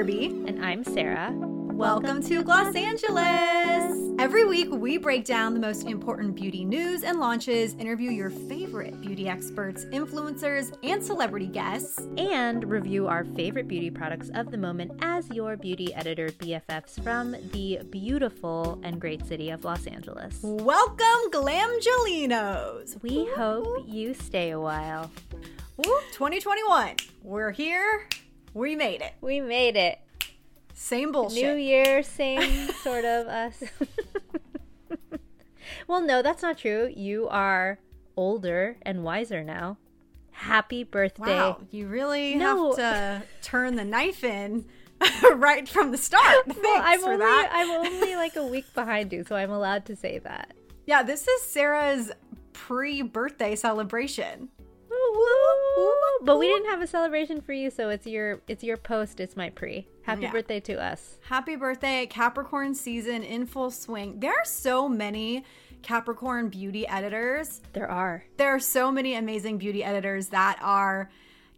Kirby. And I'm Sarah. Welcome to Gloss Angeles! Every week, we break down the most important beauty news and launches, interview your favorite beauty experts, influencers, and celebrity guests, and review our favorite beauty products of the moment as your beauty editor BFFs from the beautiful and great city of Los Angeles. Welcome, Glamgelinos! We hope you stay a while. Woo, 2021. We're here. We made it. We made it. Same bullshit. New year, same sort of us. well, no, that's not true. You are older and wiser now. Happy birthday. Wow, you really no. have to turn the knife in right from the start. Thanks well, I'm for only, that. I'm only like a week behind you, so I'm allowed to say that. Yeah, this is Sarah's pre-birthday celebration. But we didn't have a celebration for you, so it's your it's your post. It's my pre. Happy yeah. birthday to us. Happy birthday, Capricorn season in full swing. There are so many Capricorn beauty editors. There are. There are so many amazing beauty editors that are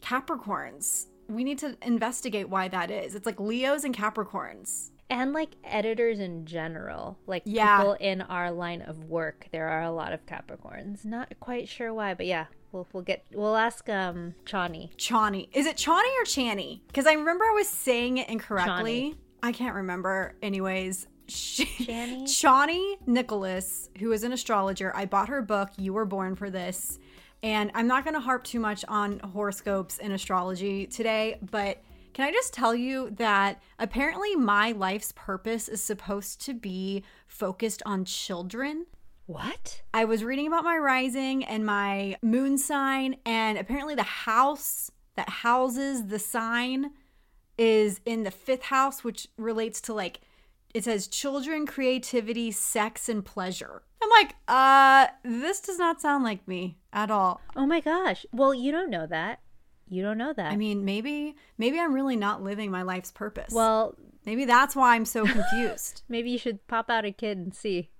Capricorns. We need to investigate why that is. It's like Leos and Capricorns and like editors in general like yeah. people in our line of work there are a lot of capricorns not quite sure why but yeah we'll we'll get we'll ask um Chani. Chani. Is it Chani or Chani? Because I remember I was saying it incorrectly. Chani. I can't remember. Anyways, Chani? Chani Nicholas, who is an astrologer. I bought her book, You Were Born for This. And I'm not going to harp too much on horoscopes and astrology today, but can I just tell you that apparently my life's purpose is supposed to be focused on children? What? I was reading about my rising and my moon sign, and apparently the house that houses the sign is in the fifth house, which relates to like it says children, creativity, sex, and pleasure. I'm like, uh, this does not sound like me at all. Oh my gosh. Well, you don't know that. You don't know that. I mean, maybe maybe I'm really not living my life's purpose. Well, maybe that's why I'm so confused. maybe you should pop out a kid and see.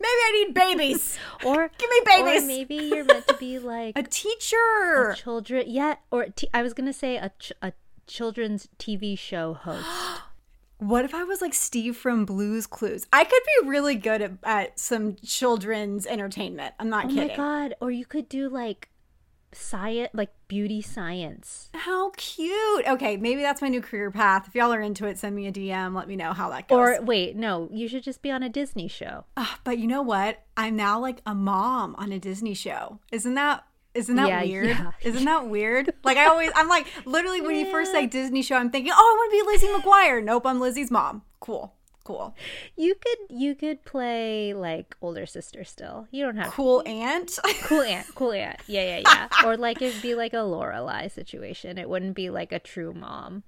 Maybe I need babies. or give me babies. Or maybe you're meant to be like a teacher, a children. Yeah, or t- I was gonna say a ch- a children's TV show host. what if I was like Steve from Blue's Clues? I could be really good at, at some children's entertainment. I'm not oh kidding. Oh my god! Or you could do like science like beauty science how cute okay maybe that's my new career path if y'all are into it send me a dm let me know how that goes or wait no you should just be on a disney show uh, but you know what i'm now like a mom on a disney show isn't that isn't that yeah, weird? Yeah. Isn't that weird? Like I always, I'm like literally when yeah. you first say Disney show, I'm thinking, oh, I want to be Lizzie McGuire. Nope, I'm Lizzie's mom. Cool cool. You could you could play like older sister still. You don't have cool to. aunt. cool aunt. Cool aunt. Yeah, yeah, yeah. or like it'd be like a Lorelai situation. It wouldn't be like a true mom.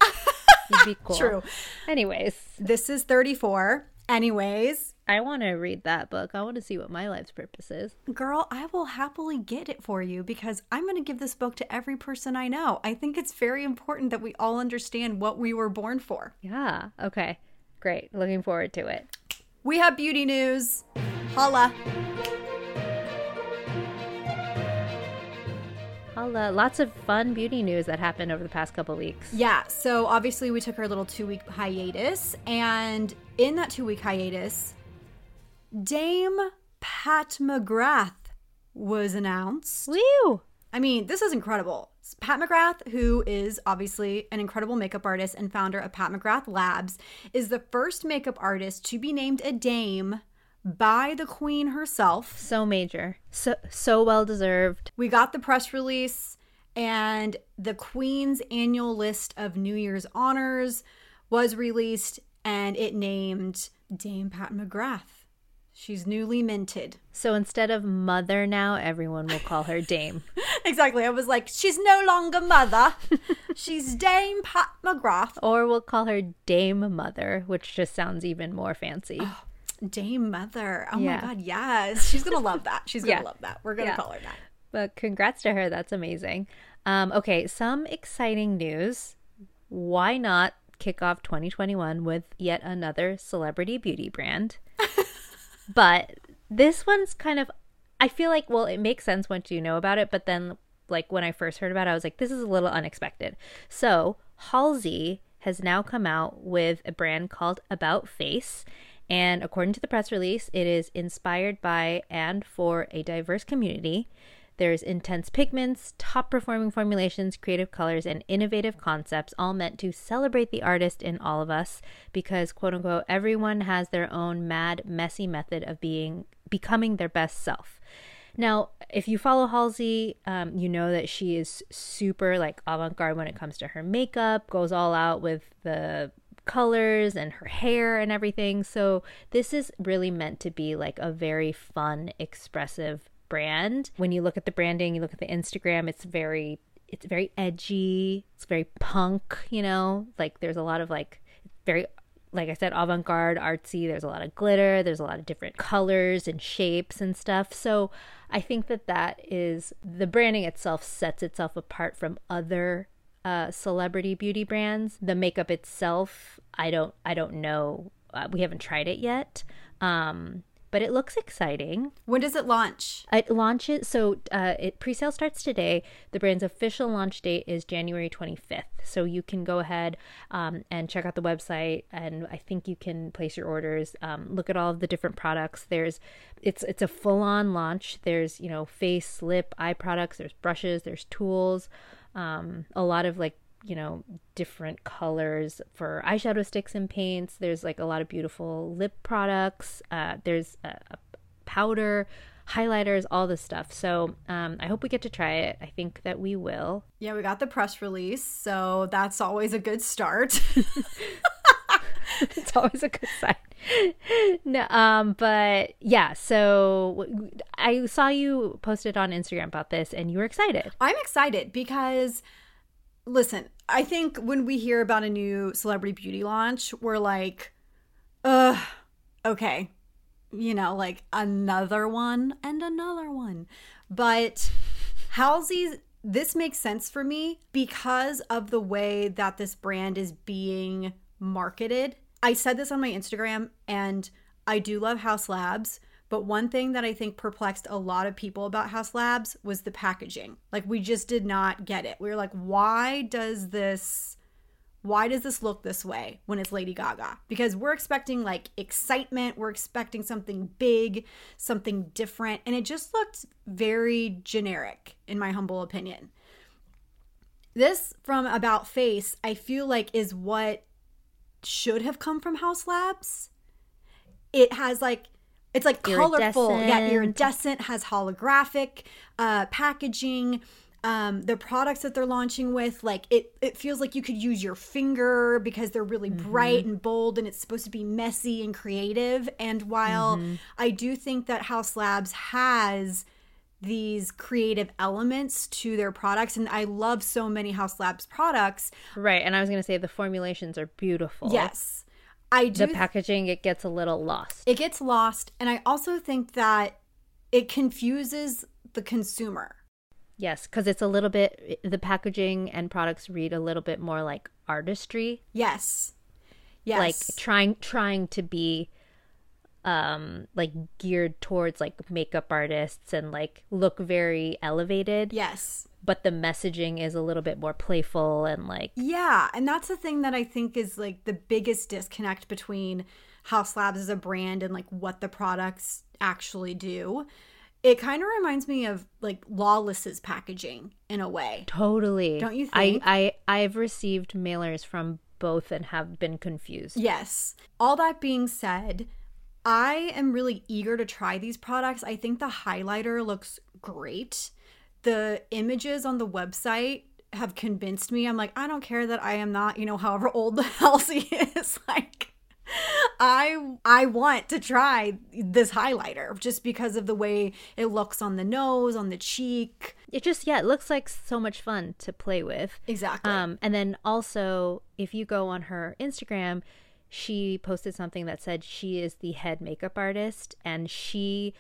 You'd be cool. True. Anyways, this is 34. Anyways, I want to read that book. I want to see what my life's purpose is. Girl, I will happily get it for you because I'm going to give this book to every person I know. I think it's very important that we all understand what we were born for. Yeah. Okay. Great. Looking forward to it. We have beauty news. Holla. Holla. Lots of fun beauty news that happened over the past couple weeks. Yeah. So obviously, we took our little two week hiatus. And in that two week hiatus, Dame Pat McGrath was announced. Woo! I mean, this is incredible. Pat McGrath, who is obviously an incredible makeup artist and founder of Pat McGrath Labs, is the first makeup artist to be named a dame by the queen herself. So major. So so well deserved. We got the press release and the queen's annual list of New Year's honors was released and it named Dame Pat McGrath She's newly minted. So instead of mother now, everyone will call her Dame. exactly. I was like, she's no longer mother. she's Dame Pat McGrath. Or we'll call her Dame Mother, which just sounds even more fancy. Oh, Dame Mother. Oh yeah. my God, yes. She's going to love that. She's going to yeah. love that. We're going to yeah. call her that. But congrats to her. That's amazing. Um, okay, some exciting news. Why not kick off 2021 with yet another celebrity beauty brand? But this one's kind of, I feel like, well, it makes sense once you know about it, but then, like, when I first heard about it, I was like, this is a little unexpected. So, Halsey has now come out with a brand called About Face. And according to the press release, it is inspired by and for a diverse community. There's intense pigments, top performing formulations, creative colors, and innovative concepts, all meant to celebrate the artist in all of us because, quote unquote, everyone has their own mad, messy method of being becoming their best self. Now, if you follow Halsey, um, you know that she is super like avant garde when it comes to her makeup, goes all out with the colors and her hair and everything. So, this is really meant to be like a very fun, expressive brand. When you look at the branding, you look at the Instagram, it's very it's very edgy, it's very punk, you know? Like there's a lot of like very like I said, avant garde, artsy. There's a lot of glitter. There's a lot of different colors and shapes and stuff. So I think that that is the branding itself sets itself apart from other uh, celebrity beauty brands. The makeup itself, I don't, I don't know. Uh, we haven't tried it yet. Um, but it looks exciting. When does it launch? It launches so uh, it pre-sale starts today. The brand's official launch date is January 25th. So you can go ahead um, and check out the website, and I think you can place your orders. Um, look at all of the different products. There's it's it's a full-on launch. There's you know face, lip, eye products. There's brushes. There's tools. Um, a lot of like you know, different colors for eyeshadow sticks and paints. There's like a lot of beautiful lip products. Uh, there's a, a, powder, highlighters, all this stuff. So um, I hope we get to try it. I think that we will. Yeah, we got the press release, so that's always a good start. it's always a good sign. no, um, but yeah, so I saw you posted on Instagram about this and you were excited. I'm excited because listen, I think when we hear about a new celebrity beauty launch, we're like, uh, okay, you know, like another one and another one. But Halsey's, this makes sense for me because of the way that this brand is being marketed. I said this on my Instagram, and I do love Haus Labs but one thing that I think perplexed a lot of people about Haus Labs was the packaging. Like we just did not get it. We were like, why does this why does this look this way when it's Lady Gaga? Because we're expecting like excitement, we're expecting something big, something different, and it just looked very generic in my humble opinion. This from About Face, I feel like is what should have come from Haus Labs. It has like it's like colorful. Yeah, iridescent has holographic uh, packaging. Um, the products that they're launching with, like it, it feels like you could use your finger because they're really mm-hmm. bright and bold, and it's supposed to be messy and creative. And while mm-hmm. I do think that Haus Labs has these creative elements to their products and I love so many Haus Labs products. Right, and I was going to say the formulations are beautiful. Yes. I do the packaging it gets a little lost. It gets lost, and I also think that it confuses the consumer. Yes, because it's a little bit the packaging and products read a little bit more like artistry. Yes, yes, like trying trying to be um like geared towards like makeup artists and like look very elevated. Yes but the messaging is a little bit more playful and like yeah and that's the thing that i think is like the biggest disconnect between Haus Labs as a brand and like what the products actually do. It kind of reminds me of like lawless's packaging in a way. Totally. Don't you think? I i i've received mailers from both and have been confused. Yes. All that being said I am really eager to try these products. I think the highlighter looks great the images on the website have convinced me. I'm like, I don't care that I am not, you know, however old the Halsey is. like, I I want to try this highlighter just because of the way it looks on the nose, on the cheek. It just yeah, it looks like so much fun to play with. Exactly. Um, and then also if you go on her Instagram, she posted something that said she is the head makeup artist and she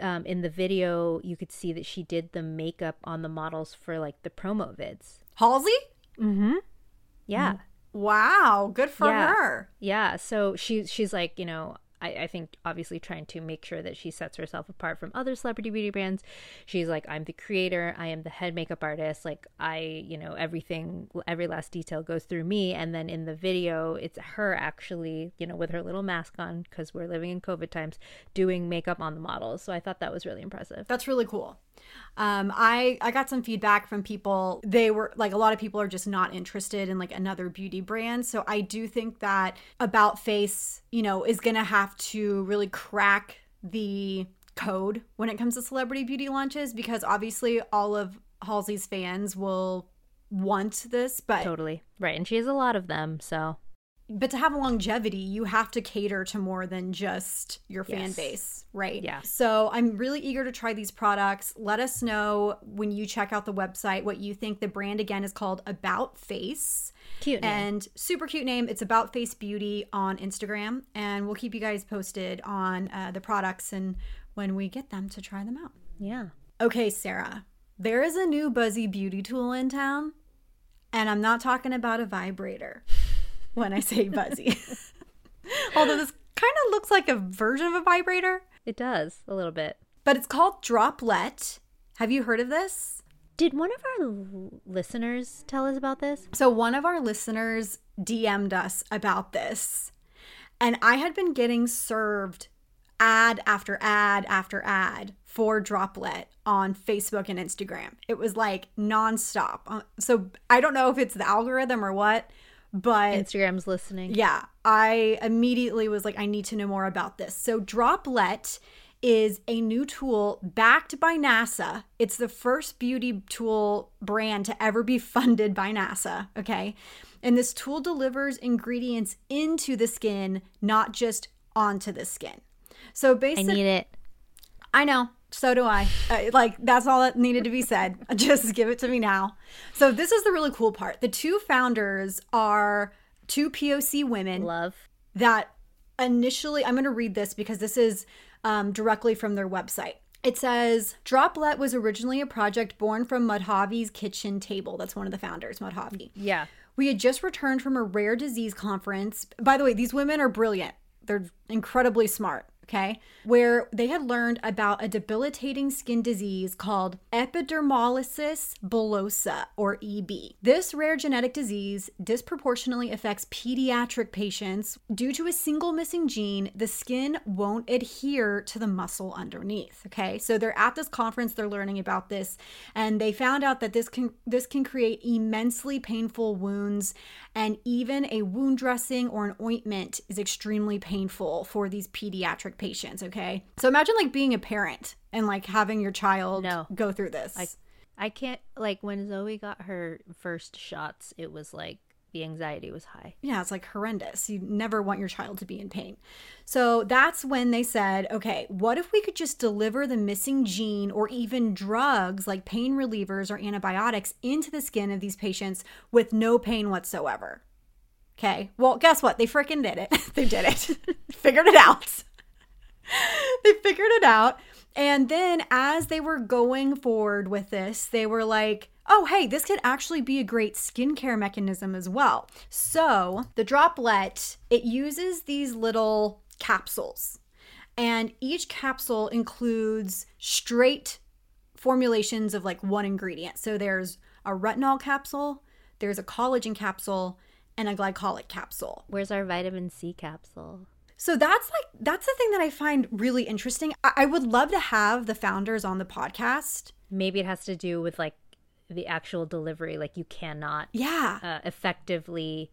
um, in the video you could see that she did the makeup on the models for like the promo vids. Halsey? Mm-hmm. Yeah. Wow, good for yeah. her. Yeah. So she she's like, you know, I, I think obviously trying to make sure that she sets herself apart from other celebrity beauty brands. She's like, I'm the creator, I am the head makeup artist. Like I, you know, everything every last detail goes through me. And then in the video, it's her actually, you know, with her little mask on, because we're living in COVID times, doing makeup on the models. So I thought that was really impressive. That's really cool. Um, I I got some feedback from people. They were like a lot of people are just not interested in like another beauty brand. So I do think that About Face, you know, is gonna have to really crack the code when it comes to celebrity beauty launches because obviously all of Halsey's fans will want this, but totally right, and she has a lot of them, so but to have longevity, you have to cater to more than just your fan base, right? Yeah. So I'm really eager to try these products. Let us know when you check out the website what you think. The brand again is called About Face. cute. name. And super cute name. It's About Face Beauty on Instagram. And we'll keep you guys posted on uh, the products and when we get them to try them out. yeah. Okay, Sarah, there is a new Buzzy beauty tool in town. And I'm not talking about a vibrator when I say Buzzy. Although this kind of looks like a version of a vibrator, It does a little bit. but it's called Droplet. Have you heard of this? Did one of our l- listeners tell us about this? So, one of our listeners DM'd us about this, and I had been getting served ad after ad after ad for Droplet on Facebook and Instagram. It was like nonstop. Uh, So, I don't know if it's the algorithm or what, but Instagram's listening. yeah, I immediately was like, I need to know more about this. So, Droplet is a new tool backed by NASA. It's the first beauty tool brand to ever be funded by NASA. Okay. And this tool delivers ingredients into the skin, not just onto the skin. So basically, I need it. I know. So do I. Uh, like that's all that needed to be said. Just give it to me now. So this is the really cool part. The two founders are two POC women Love. that initially I'm going to read this because this is um, directly from their website. It says Droplet was originally a project born from Madhavi's kitchen table. That's one of the founders, Mudhavi. Yeah. We had just returned from a rare disease conference. By the way, these women are brilliant. They're incredibly smart, okay? Where they had learned about a debilitating skin disease called epidermolysis bullosa, or EB. This rare genetic disease disproportionately affects pediatric patients. Due to a single missing gene, the skin won't adhere to the muscle underneath, okay? So they're at this conference, they're learning about this, and they found out that this can this can create immensely painful wounds and even a wound dressing or an ointment is extremely painful for these pediatric patients okay? So imagine like being a parent and like having your child No. go through this. I, I can't like when Zoe got her first shots, it was like the anxiety was high. yeah it's like horrendous. You never want your child to be in pain. So that's when they said okay what if we could just deliver the missing gene or even drugs like pain relievers or antibiotics into the skin of these patients with no pain whatsoever? Okay? Well guess what? They freaking did it. They did it. Figured it out they figured it out. And then as they were going forward with this, they were like, oh, hey, this could actually be a great skincare mechanism as well. So the droplet, it uses these little capsules. And each capsule includes straight formulations of like one ingredient. So there's a retinol capsule, there's a collagen capsule, and a glycolic capsule. Where's our vitamin C capsule? So that's like that's the thing that I find really interesting. I, I would love to have the founders on the podcast. Maybe it has to do with like the actual delivery. Like you cannot Yeah. uh, effectively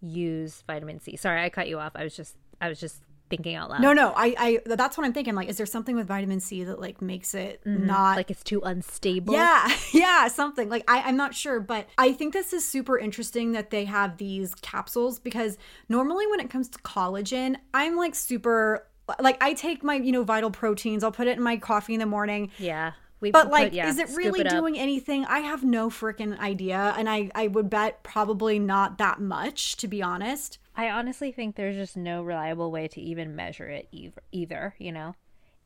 use vitamin C. Sorry, I cut you off. I was just I was just thinking out loud. No, no, I, I, that's what I'm thinking. Like, is there something with vitamin C that like makes it mm-hmm. not like it's too unstable? Yeah, yeah, something like I, I'm not sure, but I think this is super interesting that they have these capsules because normally when it comes to collagen, I'm like super like I take my you know vital proteins. I'll put it in my coffee in the morning. Yeah. We but like, yeah, is it really it doing anything? I have no freaking idea, and I I would bet probably not that much, to be honest. I honestly think there's just no reliable way to even measure it either. Either you know,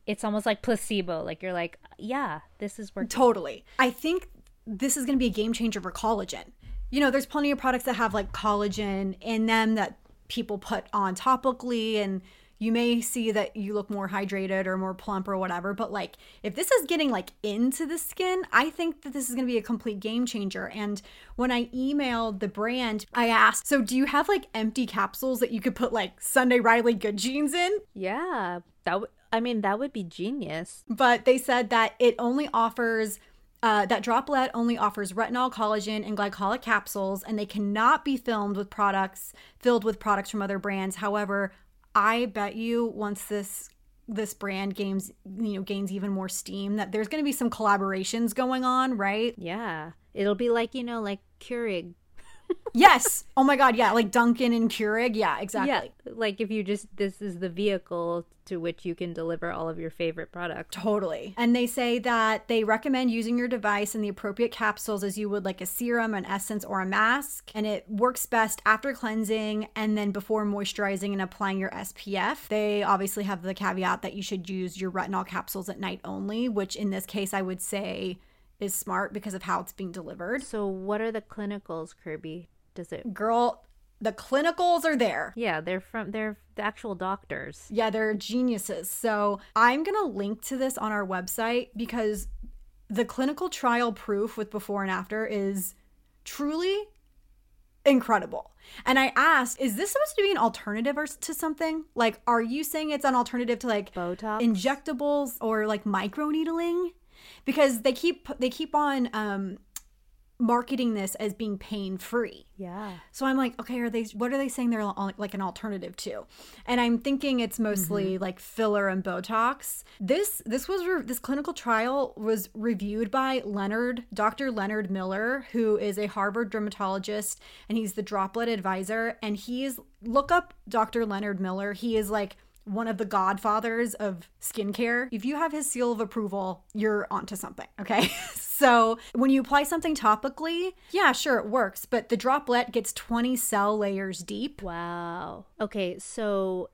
it's almost like placebo. Like you're like, yeah, this is working. Totally. I think this is going to be a game changer for collagen. You know, there's plenty of products that have like collagen in them that people put on topically and you may see that you look more hydrated or more plump or whatever but like if this is getting like into the skin i think that this is going to be a complete game changer. And when i emailed the brand i asked so do you have like empty capsules that you could put like sunday riley good genes in? Yeah that would i mean that would be genius. But they said that it only offers uh, that droplet only offers retinol, collagen, and glycolic capsules, and they cannot be filmed with products filled with products from other brands. However, I bet you once this this brand gains you know gains even more steam that there's going to be some collaborations going on, right? Yeah. It'll be like, you know, like Keurig yes. Oh my God. Yeah. Like Dunkin and Keurig. Yeah, exactly. Yeah. Like if you just, this is the vehicle to which you can deliver all of your favorite products. Totally. And they say that they recommend using your device in the appropriate capsules as you would like a serum, an essence, or a mask. And it works best after cleansing and then before moisturizing and applying your SPF. They obviously have the caveat that you should use your retinol capsules at night only, which in this case, I would say is smart because of how it's being delivered. So, what are the clinicals, Kirby? Does it Girl, the clinicals are there. Yeah, they're from they're the actual doctors. Yeah, they're geniuses. So, I'm going to link to this on our website because the clinical trial proof with before and after is truly incredible. And I asked, is this supposed to be an alternative or to something? Like, are you saying it's an alternative to like Botox, injectables, or like microneedling? because they keep they keep on um marketing this as being pain free. Yeah. So I'm like, okay, are they what are they saying they're like an alternative to? And I'm thinking it's mostly mm-hmm. like filler and botox. This this was re- this clinical trial was reviewed by Leonard, Dr. Leonard Miller, who is a Harvard dermatologist and he's the droplet advisor and he's look up Dr. Leonard Miller. He is like one of the godfathers of skincare. If you have his seal of approval, you're onto something, okay? so when you apply something topically, yeah, sure, it works, but the droplet gets 20 cell layers deep. Wow. Okay, so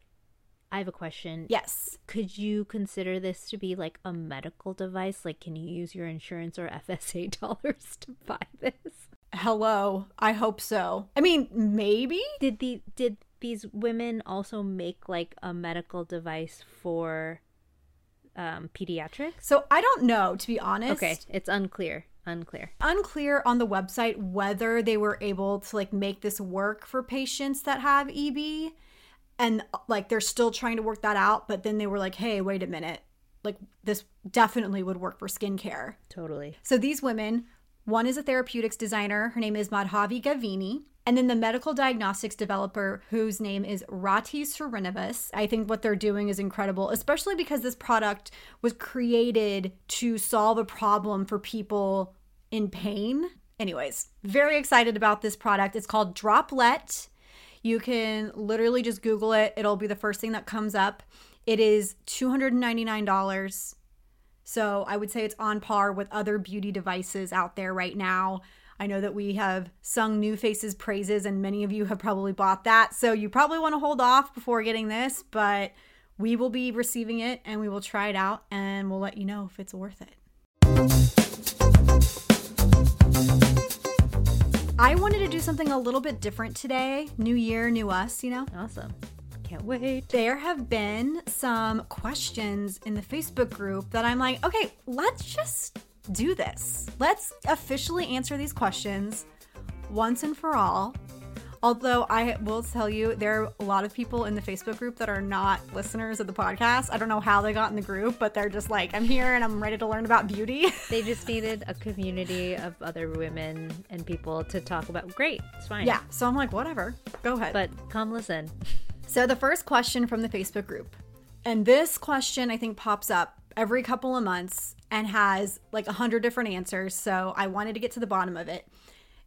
I have a question. Yes. Could you consider this to be like a medical device? Like, can you use your insurance or FSA dollars to buy this? Hello. I hope so. I mean, maybe. Did the did these women also make like a medical device for um, pediatrics? So I don't know, to be honest. Okay, it's unclear. Unclear. Unclear on the website whether they were able to like make this work for patients that have EB. And like they're still trying to work that out, but then they were like, hey, wait a minute. Like this definitely would work for skincare. Totally. So these women, one is a therapeutics designer. Her name is Madhavi Gavini. And then the medical diagnostics developer, whose name is Rati Srinivas. I think what they're doing is incredible, especially because this product was created to solve a problem for people in pain. Anyways, very excited about this product. It's called Droplet. You can literally just Google it, it'll be the first thing that comes up. It is $299. So I would say it's on par with other beauty devices out there right now. I know that we have sung NuFace's praises, and many of you have probably bought that. So you probably want to hold off before getting this, but we will be receiving it and we will try it out and we'll let you know if it's worth it. I wanted to do something a little bit different today. New year, new us, you know? Awesome. Can't wait. There have been some questions in the Facebook group that I'm like, okay, let's just do this. Let's officially answer these questions once and for all. Although I will tell you, there are a lot of people in the Facebook group that are not listeners of the podcast. I don't know how they got in the group, but they're just like, I'm here and I'm ready to learn about beauty. they just needed a community of other women and people to talk about. Great, it's fine. Yeah, so I'm like, whatever, go ahead. But come listen. So, the first question from the Facebook group, and this question I think pops up every couple of months and has like a hundred different answers. So, I wanted to get to the bottom of it.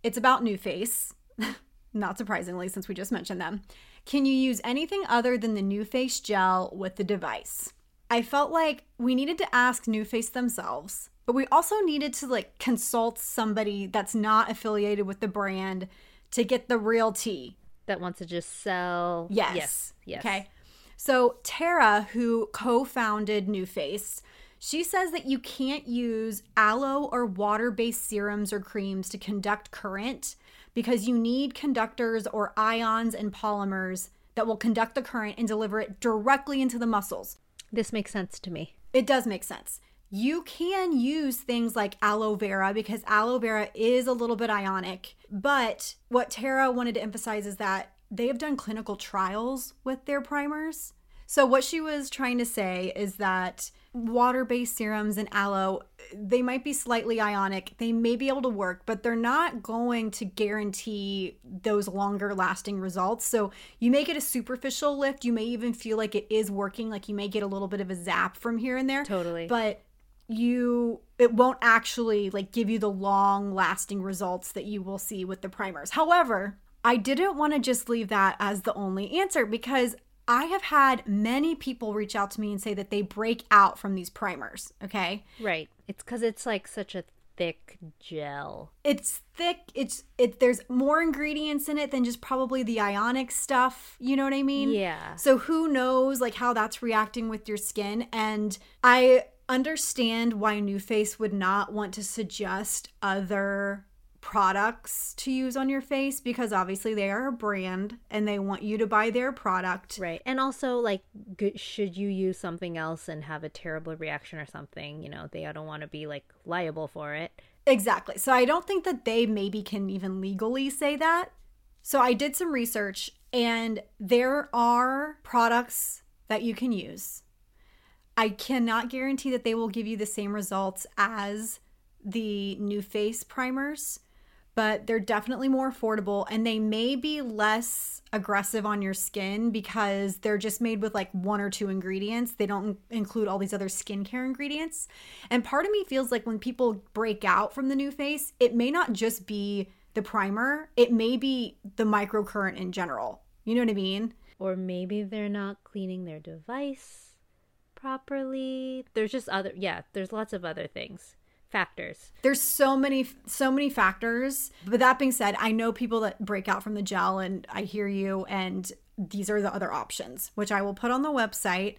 It's about NuFace, not surprisingly, since we just mentioned them. Can you use anything other than the NuFace gel with the device? I felt like we needed to ask NuFace themselves, but we also needed to like consult somebody that's not affiliated with the brand to get the real tea that wants to just sell. Yes. Yes. Yes. Okay. So Tara, who co-founded NuFace, she says that you can't use aloe or water-based serums or creams to conduct current because you need conductors or ions and polymers that will conduct the current and deliver it directly into the muscles. This makes sense to me. It does make sense. You can use things like aloe vera because aloe vera is a little bit ionic. But what Tara wanted to emphasize is that they have done clinical trials with their primers. So, what she was trying to say is that water based serums and aloe, they might be slightly ionic. They may be able to work, but they're not going to guarantee those longer lasting results. So, you may get a superficial lift. You may even feel like it is working, like you may get a little bit of a zap from here and there. Totally. But you it won't actually like give you the long lasting results that you will see with the primers. However, I didn't want to just leave that as the only answer because I have had many people reach out to me and say that they break out from these primers, okay? Right. It's cuz it's like such a thick gel. It's thick. It's it there's more ingredients in it than just probably the ionic stuff, you know what I mean? Yeah. So who knows like how that's reacting with your skin and I understand why NuFace would not want to suggest other products to use on your face because obviously they are a brand and they want you to buy their product. Right. And also like should you use something else and have a terrible reaction or something, you know, they don't want to be like liable for it. Exactly. So I don't think that they maybe can even legally say that. So I did some research and there are products that you can use I cannot guarantee that they will give you the same results as the NuFace primers, but they're definitely more affordable and they may be less aggressive on your skin because they're just made with like one or two ingredients. They don't include all these other skincare ingredients. And part of me feels like when people break out from the NuFace, it may not just be the primer, it may be the microcurrent in general. You know what I mean? Or maybe they're not cleaning their device properly. There's just other yeah, there's lots of other things. Factors. There's so many so many factors. But that being said, I know people that break out from the gel and I hear you and these are the other options, which I will put on the website.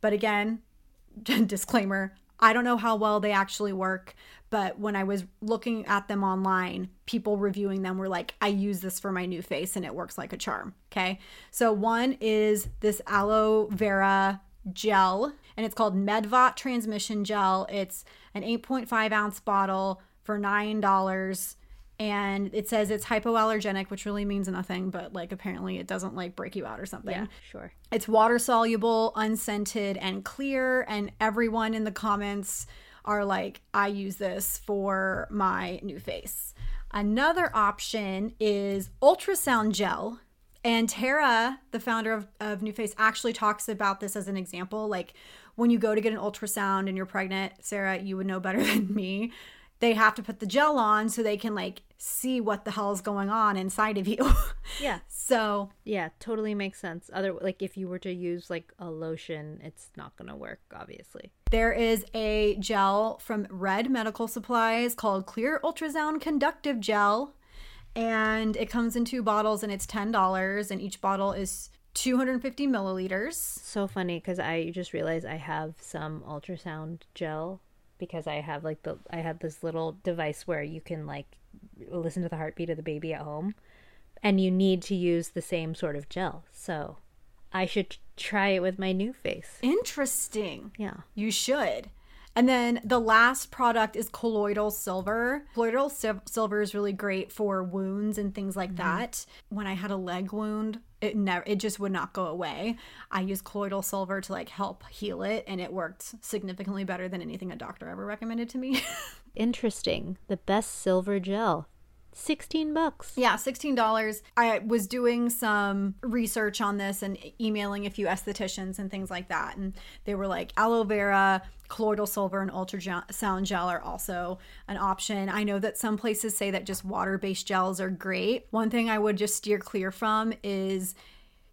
But again, disclaimer, I don't know how well they actually work, but when I was looking at them online, people reviewing them were like, I use this for my NuFace and it works like a charm. Okay. So one is this aloe vera gel, and it's called Medvot Transmission Gel. It's an 8.5 ounce bottle for $9 and it says it's hypoallergenic which really means nothing but like apparently it doesn't like break you out or something yeah sure it's water soluble unscented and clear and everyone in the comments are like i use this for my NuFace. another option is ultrasound gel and Tara, the founder of, of NuFace, actually talks about this as an example. Like when you go to get an ultrasound and you're pregnant, Sarah, you would know better than me. They have to put the gel on so they can like see what the hell is going on inside of you. Yeah. so yeah, totally makes sense. Other like if you were to use like a lotion, it's not gonna work, obviously. There is a gel from Red Medical Supplies called Clear Ultrasound Conductive Gel and it comes in two bottles and it's $10 and each bottle is 250 milliliters so funny because i just realized i have some ultrasound gel because i have like the i have this little device where you can like listen to the heartbeat of the baby at home and you need to use the same sort of gel so i should try it with my NuFace. interesting yeah you should and then the last product is colloidal silver. Colloidal silver is really great for wounds and things like mm-hmm. that. When I had a leg wound, it never it just would not go away. I used colloidal silver to like help heal it and it worked significantly better than anything a doctor ever recommended to me. Interesting. The best silver gel. 16 bucks. Yeah, $16. I was doing some research on this and emailing a few estheticians and things like that. And they were like, aloe vera, colloidal silver, and ultrasound gel are also an option. I know that some places say that just water based gels are great. One thing I would just steer clear from is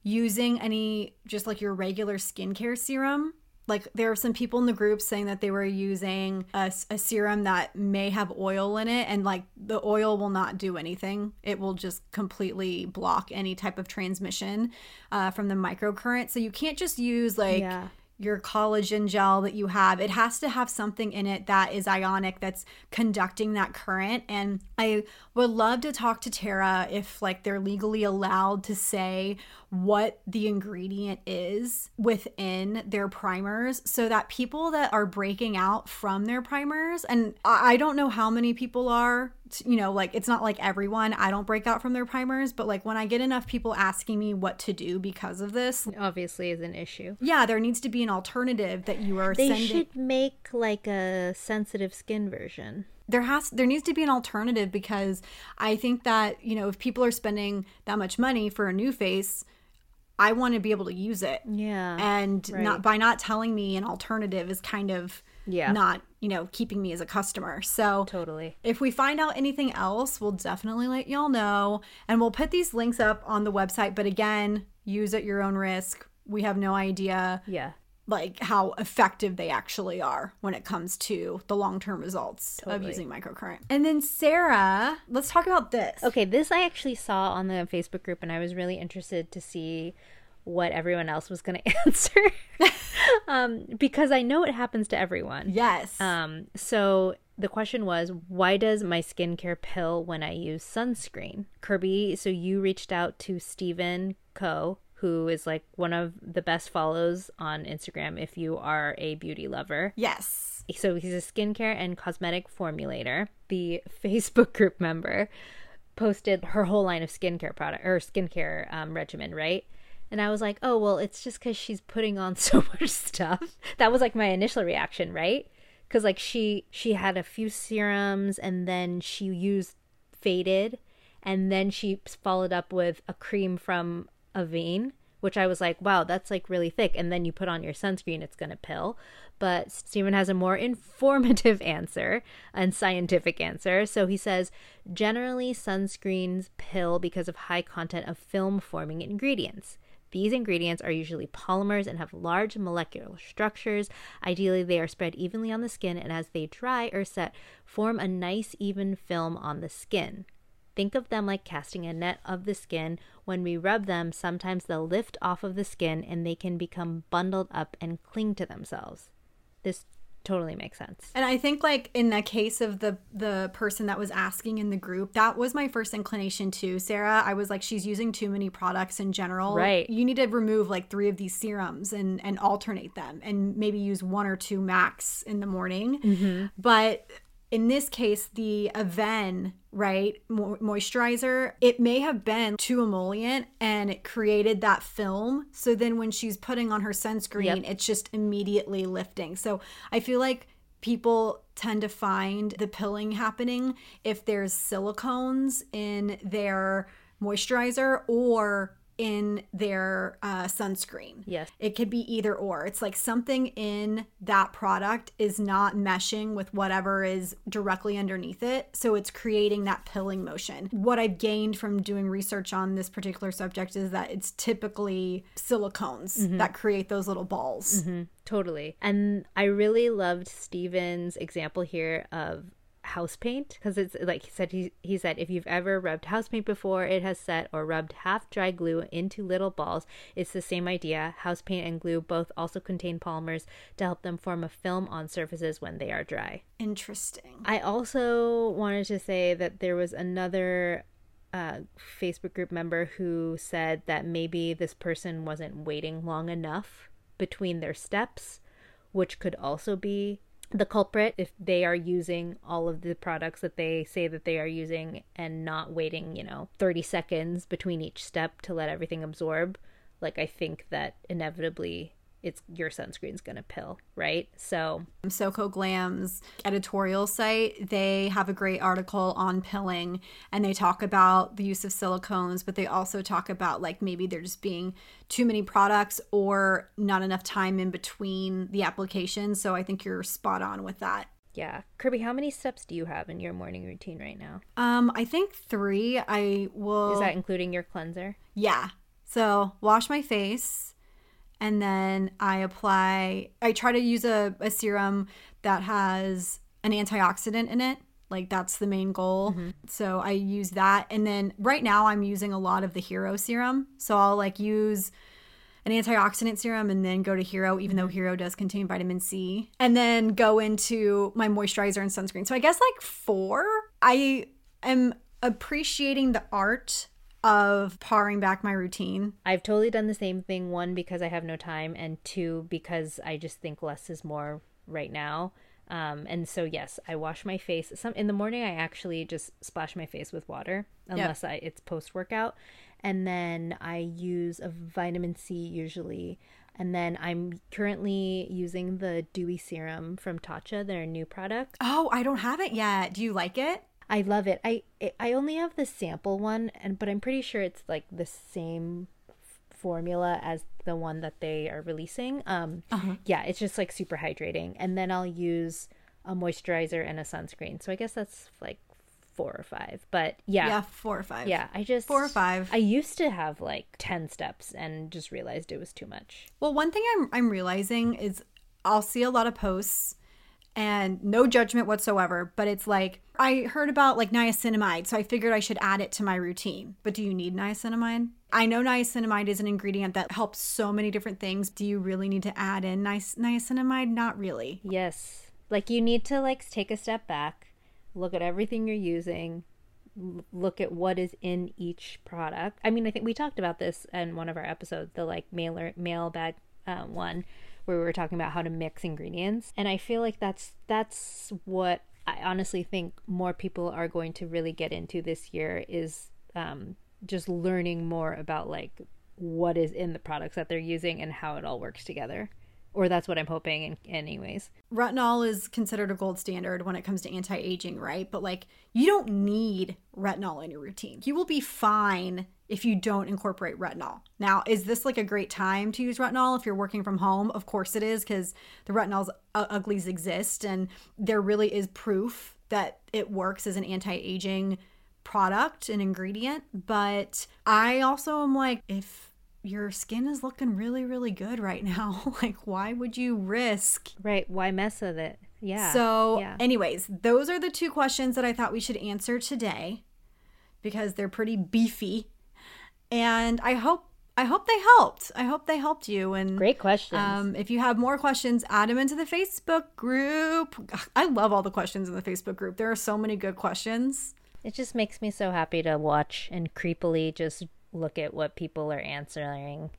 using any, just like your regular skincare serum like there are some people in the group saying that they were using a, a, serum that may have oil in it and like the oil will not do anything. It will just completely block any type of transmission uh, from the microcurrent. So you can't just use like yeah your collagen gel that you have it has to have something in it that is ionic that's conducting that current. And i would love to talk to tara if like they're legally allowed to say what the ingredient is within their primers so that people that are breaking out from their primers and i don't know how many people are you know, like it's not like everyone, I don't break out from their primers, but like when I get enough people asking me what to do because of this, obviously is an issue. Yeah, there needs to be an alternative that you are they sending. should make like a sensitive skin version there has there needs to be an alternative because I think that you know if people are spending that much money for a NuFace, I want to be able to use it. Yeah, and right. not by not telling me an alternative is kind of yeah not you know keeping me as a customer so totally if we find out anything else we'll definitely let y'all know and we'll put these links up on the website but again use at your own risk we have no idea yeah like how effective they actually are when it comes to the long-term results totally. of using microcurrent. And then Sarah, let's talk about this. Okay, this I actually saw on the Facebook group and I was really interested to see what everyone else was going to answer um, because I know it happens to everyone. Yes. Um, so the question was, why does my skincare pill when I use sunscreen? Kirby, so you reached out to Stephen Ko., who is like one of the best follows on Instagram if you are a beauty lover. Yes. So he's a skincare and cosmetic formulator. The Facebook group member posted her whole line of skincare product or skincare um, regimen, right? And I was like, oh, well, it's just because she's putting on so much stuff. That was like my initial reaction, right? Because like she she had a few serums and then she used faded and then she followed up with a cream from Avene, which I was like, wow, that's like really thick. And then you put on your sunscreen, it's gonna pill. But Stephen has a more informative answer and scientific answer. So he says generally sunscreens pill because of high content of film forming ingredients. These ingredients are usually polymers and have large molecular structures. Ideally, they are spread evenly on the skin and as they dry or set, form a nice even film on the skin. Think of them like casting a net of the skin. When we rub them, sometimes they'll lift off of the skin and they can become bundled up and cling to themselves. This totally makes sense. And I think like in the case of the the person that was asking in the group, that was my first inclination too, Sarah. I was like she's using too many products in general. Right. You need to remove like 3 of these serums and and alternate them and maybe use one or two max in the morning. Mm-hmm. But in this case, the Avene, right, mo- moisturizer, it may have been too emollient and it created that film. So then when she's putting on her sunscreen, yep. it's just immediately lifting. So I feel like people tend to find the pilling happening if there's silicones in their moisturizer or in their uh, sunscreen. Yes. It could be either or. It's like something in that product is not meshing with whatever is directly underneath it. So it's creating that pilling motion. What I've gained from doing research on this particular subject is that it's typically silicones mm-hmm. that create those little balls. Mm-hmm. Totally. And I really loved Stephen's example here of house paint because it's like he said he, he said if you've ever rubbed house paint before it has set or rubbed half dry glue into little balls. It's the same idea. House paint and glue both also contain polymers to help them form a film on surfaces when they are dry. Interesting. I also wanted to say that there was another uh, facebook group member who said that maybe this person wasn't waiting long enough between their steps which could also be the culprit if they are using all of the products that they say that they are using and not waiting, you know, 30 seconds between each step to let everything absorb. Like, I think that inevitably it's your sunscreen's to pill, right? So, Soko Glam's editorial site, they have a great article on pilling and they talk about the use of silicones, but they also talk about like maybe there just being too many products or not enough time in between the applications. So I think you're spot on with that. Yeah. Kirby, how many steps do you have in your morning routine right now? Um, I think 3. I will Is that including your cleanser? Yeah. So, wash my face and then I apply I try to use a, a serum that has an antioxidant in it. Like that's the main goal. Mm-hmm. So I use that and then right now I'm using a lot of the Hero serum. So I'll like use an antioxidant serum and then go to Hero, even though Hero does contain vitamin C, and then go into my moisturizer and sunscreen. So I guess like four. I am appreciating the art of paring back my routine. I've totally done the same thing. One, because I have no time, and two, because I just think less is more right now. Um, and so yes, I wash my face. Some in the morning, I actually just splash my face with water, unless yep. I it's post workout, and then I use a vitamin C usually. And then I'm currently using the Dewy Serum from Tatcha, their new product. Oh, I don't have it yet. Do you like it? I love it. I I only have the sample one, and but I'm pretty sure it's like the same formula as the one that they are releasing. Um, uh-huh. yeah, it's just like super hydrating, and then I'll use a moisturizer and a sunscreen. So I guess that's like four or five. But yeah, yeah, four or five. Yeah, I just four or five. I used to have like ten steps, and just realized it was too much. Well, one thing I'm I'm realizing is I'll see a lot of posts and no judgment whatsoever, but it's like I heard about like niacinamide, so I figured I should add it to my routine. But do you need niacinamide? I know niacinamide is an ingredient that helps so many different things. Do you really need to add in ni- niacinamide? Not really. Yes. Like you need to like take a step back, look at everything you're using, look at what is in each product. I mean, I think we talked about this in one of our episodes, the like mailer mailbag uh, one where we were talking about how to mix ingredients and i feel like that's that's what i honestly think more people are going to really get into this year is um, just learning more about like what is in the products that they're using and how it all works together or that's what I'm hoping in, anyways. Retinol is considered a gold standard when it comes to anti-aging, right? But like you don't need retinol in your routine. You will be fine if you don't incorporate retinol. Now, is this like a great time to use retinol if you're working from home? Of course it is cuz the retinol's uh, uglies exist and there really is proof that it works as an anti-aging product and ingredient, but I also am like if your skin is looking really, really good right now. like, why would you risk? Right. Why mess with it? Yeah. So, yeah. anyways, those are the two questions that I thought we should answer today because they're pretty beefy. And I hope I hope they helped. I hope they helped you. And great questions. Um, if you have more questions, add them into the Facebook group. I love all the questions in the Facebook group. There are so many good questions. It just makes me so happy to watch and creepily just look at what people are answering.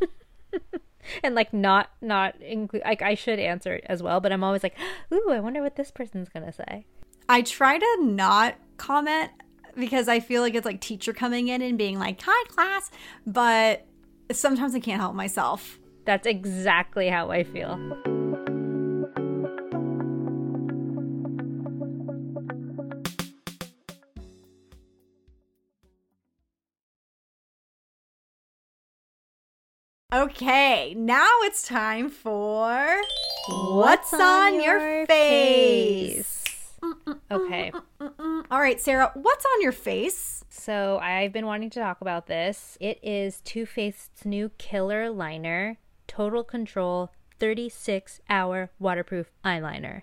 and like not not include like I should answer it as well, but I'm always like, "Ooh, I wonder what this person's going to say." I try to not comment because I feel like it's like teacher coming in and being like, "Hi class," but sometimes I can't help myself. That's exactly how I feel. Okay, now it's time for What's, on, on, your, your face? face? Okay. All right, Sarah, what's on your face? So, I've been wanting to talk about this. It is Too Faced's new killer liner, Total Control 36 hour waterproof eyeliner.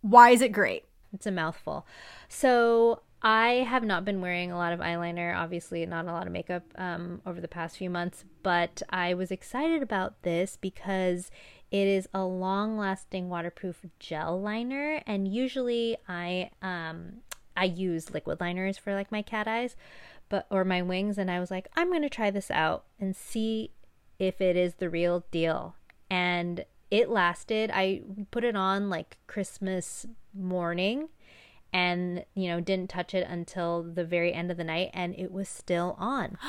Why is it great? It's a mouthful. So, I have not been wearing a lot of eyeliner, obviously, not a lot of makeup um, over the past few months, but I was excited about this because it is a long lasting waterproof gel liner. And usually I, um, I use liquid liners for like my cat eyes but or my wings and I was like I'm to try this out and see if it is the real deal and it lasted I put it on like Christmas morning and you know didn't touch it until the very end of the night and it was still on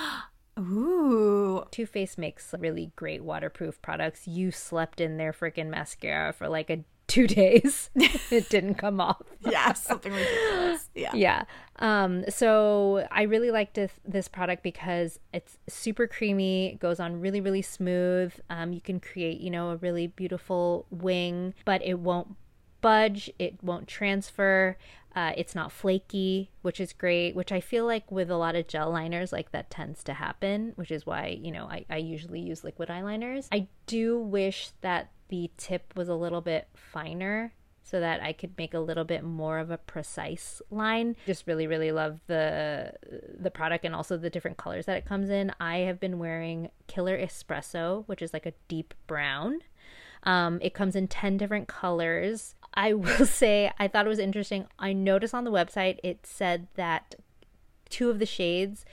Ooh. Too Faced makes really great waterproof products. You slept in their freaking mascara for like a two days. it didn't come off. yeah, something ridiculous. Yeah. Yeah. Um, so I really liked this, this product because it's super creamy, goes on really, really smooth. Um, you can create, you know, a really beautiful wing, but it won't budge, it won't transfer. Uh, it's not flaky, which is great, which I feel like with a lot of gel liners, like that tends to happen, which is why, you know, I, I usually use liquid eyeliners. I do wish that the tip was a little bit finer so that I could make a little bit more of a precise line. Just really really love the the product and also the different colors that it comes in. I have been wearing Killer Espresso, which is like a deep brown. Um, it comes in 10 different colors. I will say I thought it was interesting. I noticed on the website it said that two of the shades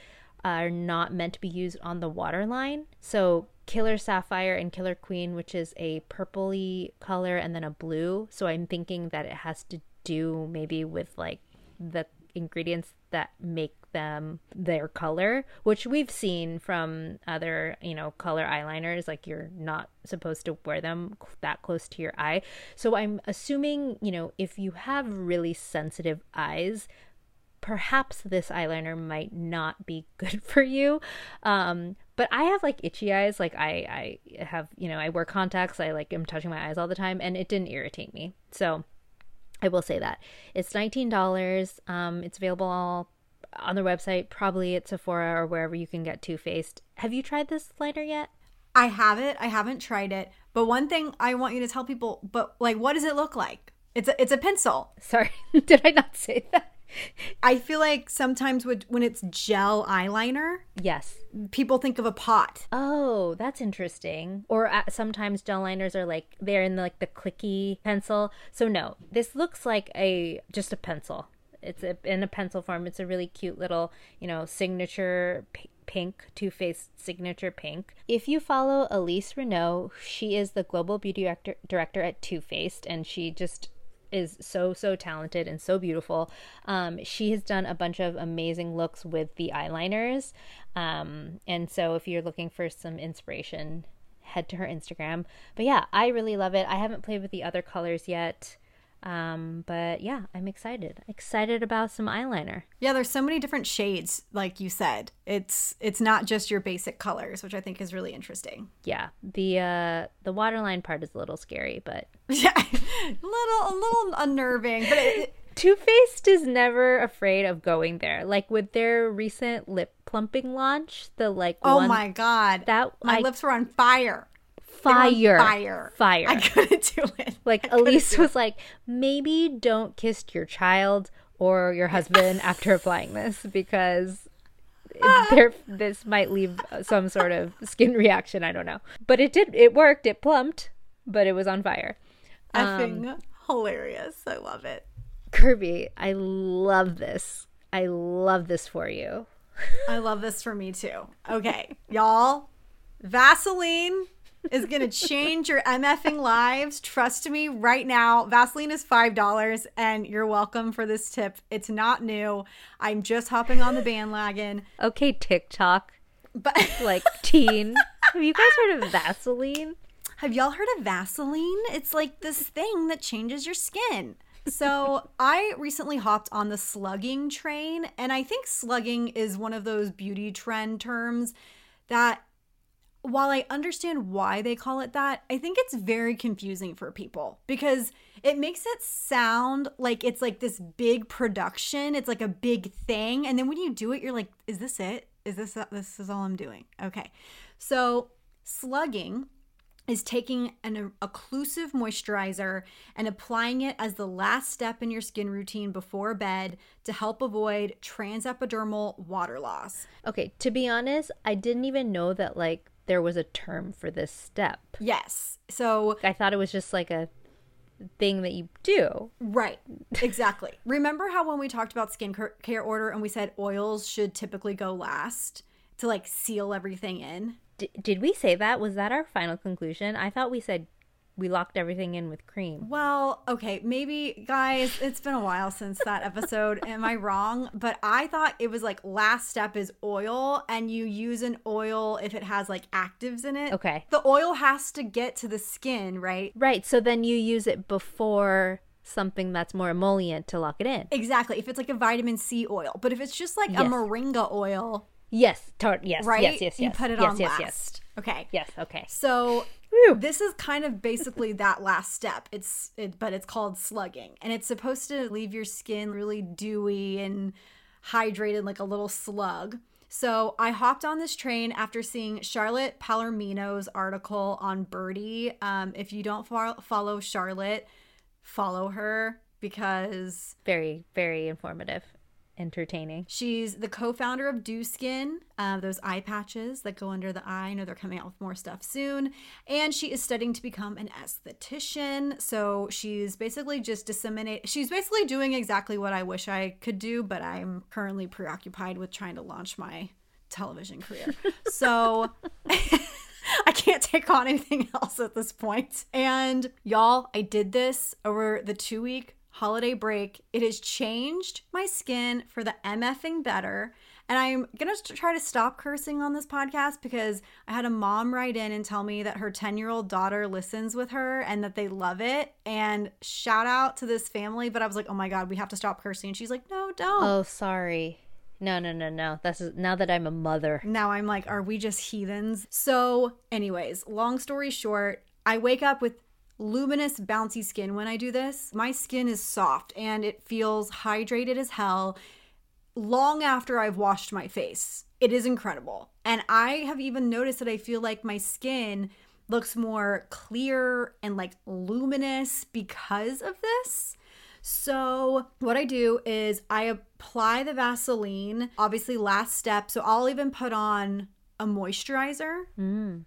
are not meant to be used on the waterline. So Killer Sapphire and Killer Queen, which is a purpley color and then a blue. So I'm thinking that it has to do maybe with like the ingredients that make them their color, which we've seen from other, you know, color eyeliners. Like you're not supposed to wear them that close to your eye. So I'm assuming, you know, if you have really sensitive eyes, perhaps this eyeliner might not be good for you. Um, but I have like itchy eyes. Like I, I have, you know, I wear contacts. I like am touching my eyes all the time, and it didn't irritate me. So I will say that it's nineteen dollars. Um, it's available all on their website, probably at Sephora or wherever you can get Too Faced. Have you tried this liner yet? I have it. I haven't tried it. But one thing I want you to tell people, but like, what does it look like? It's a, it's a pencil. Sorry, did I not say that? I feel like sometimes with, when it's gel eyeliner, yes, people think of a pot. Oh, that's interesting. Or uh, sometimes gel liners are like they're in the, like the clicky pencil. So no, this looks like a just a pencil. It's a, in a pencil form. It's a really cute little, you know, signature pink, Too Faced signature pink. If you follow Elyse Reneau, she is the global beauty director, director at Too Faced, and she just is so so talented and so beautiful. Um, she has done a bunch of amazing looks with the eyeliners, um, and so if you're looking for some inspiration, head to her Instagram. But yeah, I really love it. I haven't played with the other colors yet. Um, but yeah, I'm excited. Excited about some eyeliner. Yeah, there's so many different shades, like you said. It's it's not just your basic colors, which I think is really interesting. Yeah. The uh the waterline part is a little scary, but yeah, a little a little unnerving, but it, Too Faced is never afraid of going there. Like with their recent lip plumping launch, the like oh one, my god, that my I, lips were on fire fire. fire. Fire. I couldn't do it. Like elyse was like maybe don't kiss your child or your husband after applying this because there this might leave some sort of skin reaction. I don't know. But it did it worked. It plumped but it was on fire. Effing um, hilarious. I love it. Kirby i love this. I love this for you. I love this for me too. Okay y'all. Vaseline is going to change your MFing lives. Trust me right now. Vaseline is $5 and you're welcome for this tip. It's not new. I'm just hopping on the bandwagon. Okay, TikTok. But like teen. Have you guys heard of Vaseline? Have y'all heard of Vaseline? It's like this thing that changes your skin. So, I recently hopped on the slugging train, and I think slugging is one of those beauty trend terms that while I understand why they call it that, I think it's very confusing for people because it makes it sound like it's like this big production. It's like a big thing. And then when you do it, you're like, is this it? Is this this is all I'm doing? Okay. So, slugging is taking an occlusive moisturizer and applying it as the last step in your skin routine before bed to help avoid transepidermal water loss. Okay, to be honest, I didn't even know that like there was a term for this step. Yes. So I thought it was just like a thing that you do. Right. Exactly. Remember how when we talked about skincare order and we said oils should typically go last to like seal everything in? D- did we say that? Was that our final conclusion? I thought we said we locked everything in with cream. Well, okay, maybe guys, it's been a while since that episode. Am I wrong? But I thought it was like last step is oil and you use an oil if it has like actives in it. Okay. The oil has to get to the skin, right? Right. So then you use it before something that's more emollient to lock it in. Exactly. If it's like a vitamin C oil, but if it's just like yes. a moringa oil, yes, tar- yes, right? Yes, yes, yes. You put it yes, on yes, last. Yes. Okay. Yes. Okay. So this is kind of basically that last step. It's it, but it's called slugging, and it's supposed to leave your skin really dewy and hydrated, like a little slug. So I hopped on this train after seeing Charlotte Palermino's article on Byrdie. Um, if you don't follow Charlotte, follow her because very very informative entertaining. She's the co-founder of Dieux Skin, uh, those eye patches that go under the eye. I know they're coming out with more stuff soon. And she is studying to become an esthetician. So she's basically just disseminate. She's basically doing exactly what I wish I could do, but I'm currently preoccupied with trying to launch my television career. so. I can't take on anything else at this point. And y'all, I did this over the two week holiday break. It has changed my skin for the MFing better. And I'm going to try to stop cursing on this podcast because I had a mom write in and tell me that her 10 year old daughter listens with her and that they love it. And shout out to this family. But I was like, oh my God, we have to stop cursing. And she's like, no, don't. Oh, sorry. No, no, no, no. That's now that I'm a mother. Now I'm like, are we just heathens? So, anyways, long story short, I wake up with luminous, bouncy skin when I do this. My skin is soft and it feels hydrated as hell long after I've washed my face. It is incredible. And I have even noticed that I feel like my skin looks more clear and like luminous because of this. So, what I do is I apply the Vaseline, obviously, last step. So, I'll even put on a moisturizer. Mm.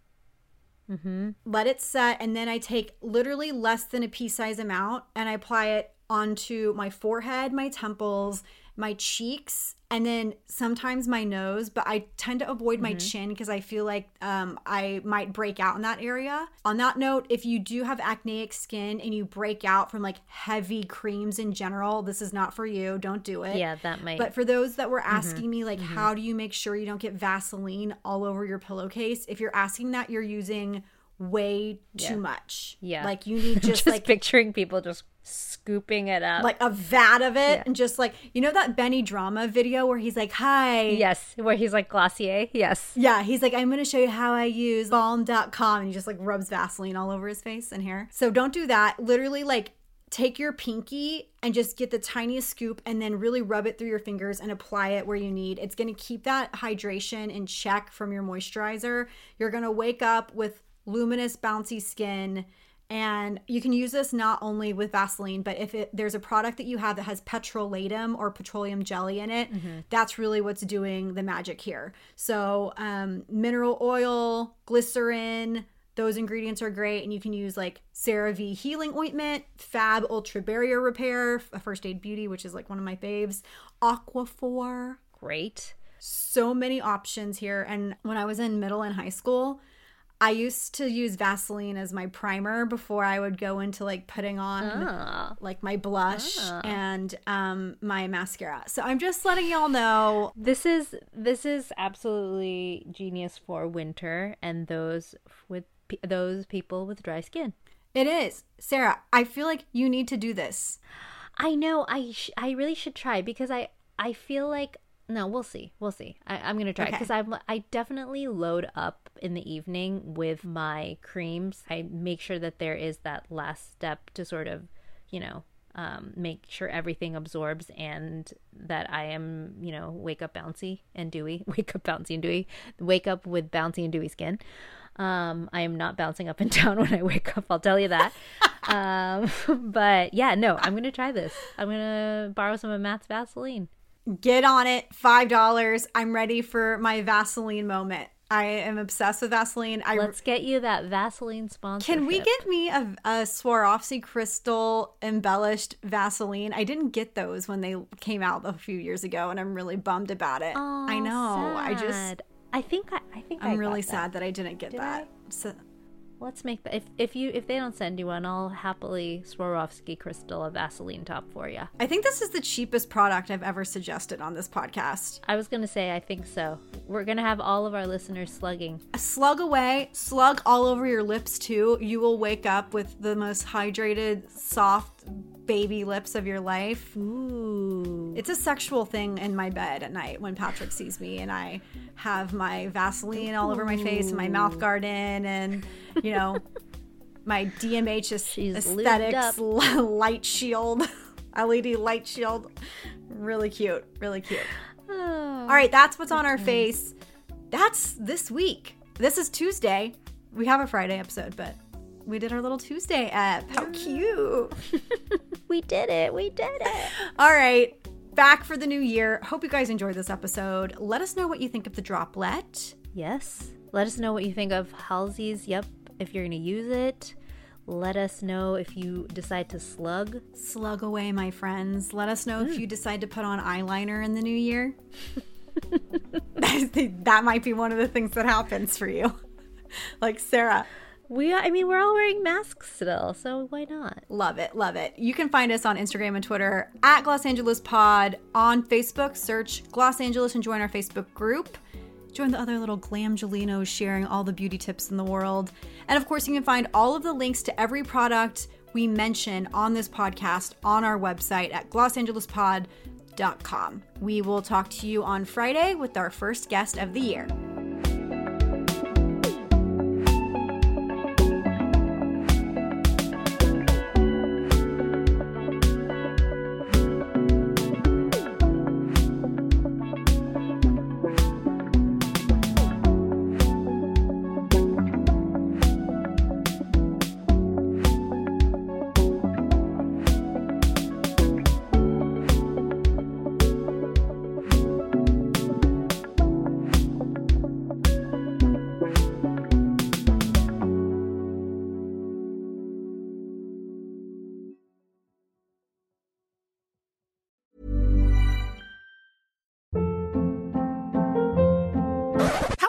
Mm-hmm. Let it set, and then I take literally less than a pea size amount and I apply it onto my forehead, my temples, my cheeks, and then sometimes my nose. But I tend to avoid mm-hmm. my chin because I feel like um, I might break out in that area. On that note, if you do have acneic skin and you break out from like heavy creams in general, this is not for you. Don't do it. Yeah, that might. But for those that were mm-hmm. asking mm-hmm. me, like, mm-hmm. how do you make sure you don't get Vaseline all over your pillowcase? If you're asking that, you're using way too yeah. much. Yeah. Like you need just, just like picturing people just scooping it up. Like a vat of it yeah. and just like you know that Benny Drama video where he's like, Hi. Yes, where he's like Glossier. Yes. Yeah, he's like, I'm gonna show you how I use Balm Dotcom and he just like rubs Vaseline all over his face and hair. So don't do that. Literally like take your pinky and just get the tiniest scoop and then really rub it through your fingers and apply it where you need. It's going to keep that hydration in check from your moisturizer. You're going to wake up with luminous, bouncy skin. And you can use this not only with Vaseline, but if it, there's a product that you have that has petrolatum or petroleum jelly in it, mm-hmm. that's really what's doing the magic here. So, um, mineral oil, glycerin, those ingredients are great. And you can use like CeraVe Healing Ointment, Fab Ultra Barrier Repair, a First Aid Beauty, which is like one of my faves, Aquaphor. Great. So many options here. And when I was in middle and high school, I used to use Vaseline as my primer before I would go into like putting on oh. like my blush oh. and um my mascara. So I'm just letting y'all know this is this is absolutely genius for winter and those with those people with dry skin. It is. Sarah, I feel like you need to do this. I know I sh- I really should try because I I feel like no, we'll see. We'll see. I, am gonna try because okay. I I definitely load up in the evening with my creams. I make sure that there is that last step to sort of, you know, um, make sure everything absorbs and that I am, you know, wake up bouncy and dewy. Wake up bouncy and dewy. Wake up with bouncy and dewy skin. Um, I am not bouncing up and down when I wake up. I'll tell you that. um, but yeah, no, I'm gonna try this. I'm gonna borrow some of Matt's Vaseline get on it five dollars. I'm ready for my vaseline moment. I am obsessed with vaseline. I, let's get you that vaseline sponsor can we get me a, a swarovski crystal embellished vaseline? I didn't get those when they came out a few years ago and i'm really bummed about it. Oh, i know. Sad. i just i think i, I think i'm I really that. sad that i didn't get Did that. So, let's make that. If if you if they don't send you one, I'll happily Swarovski crystal a Vaseline top for you. I think this is the cheapest product I've ever suggested on this podcast. I was gonna say I think so. We're gonna have all of our listeners slugging. A Slug away, slug all over your lips too. You will wake up with the most hydrated, soft baby lips of your life. Ooh. It's a sexual thing in my bed at night when Patrick sees me and I have my Vaseline all over my face and my mouth guard in and, you know, my DMH She's aesthetics light shield, LED light shield. Really cute. Really cute. Oh. All right, that's what's on our face. That's this week. This is Tuesday. We have a Friday episode, but we did our little Tuesday app. How cute. We did it. We did it. All right, back for the new year. Hope you guys enjoyed this episode. Let us know what you think of the droplet. Yes. Let us know what you think of Halsey's. Yep. If you're gonna use it. Let us know if you decide to slug. Slug away, my friends. Let us know if hmm. you decide to put on eyeliner in the new year. That might be one of the things that happens for you. like Sarah. We, I mean, we're all wearing masks still, so why not? Love it, love it. You can find us on Instagram and Twitter at Gloss Angeles Pod. On Facebook, search Gloss Angeles and join our Facebook group. Join the other little glamgelinos sharing all the beauty tips in the world. And of course, you can find all of the links to every product we mention on this podcast on our website at glosangelespod.com. We will talk to you on Friday with our first guest of the year.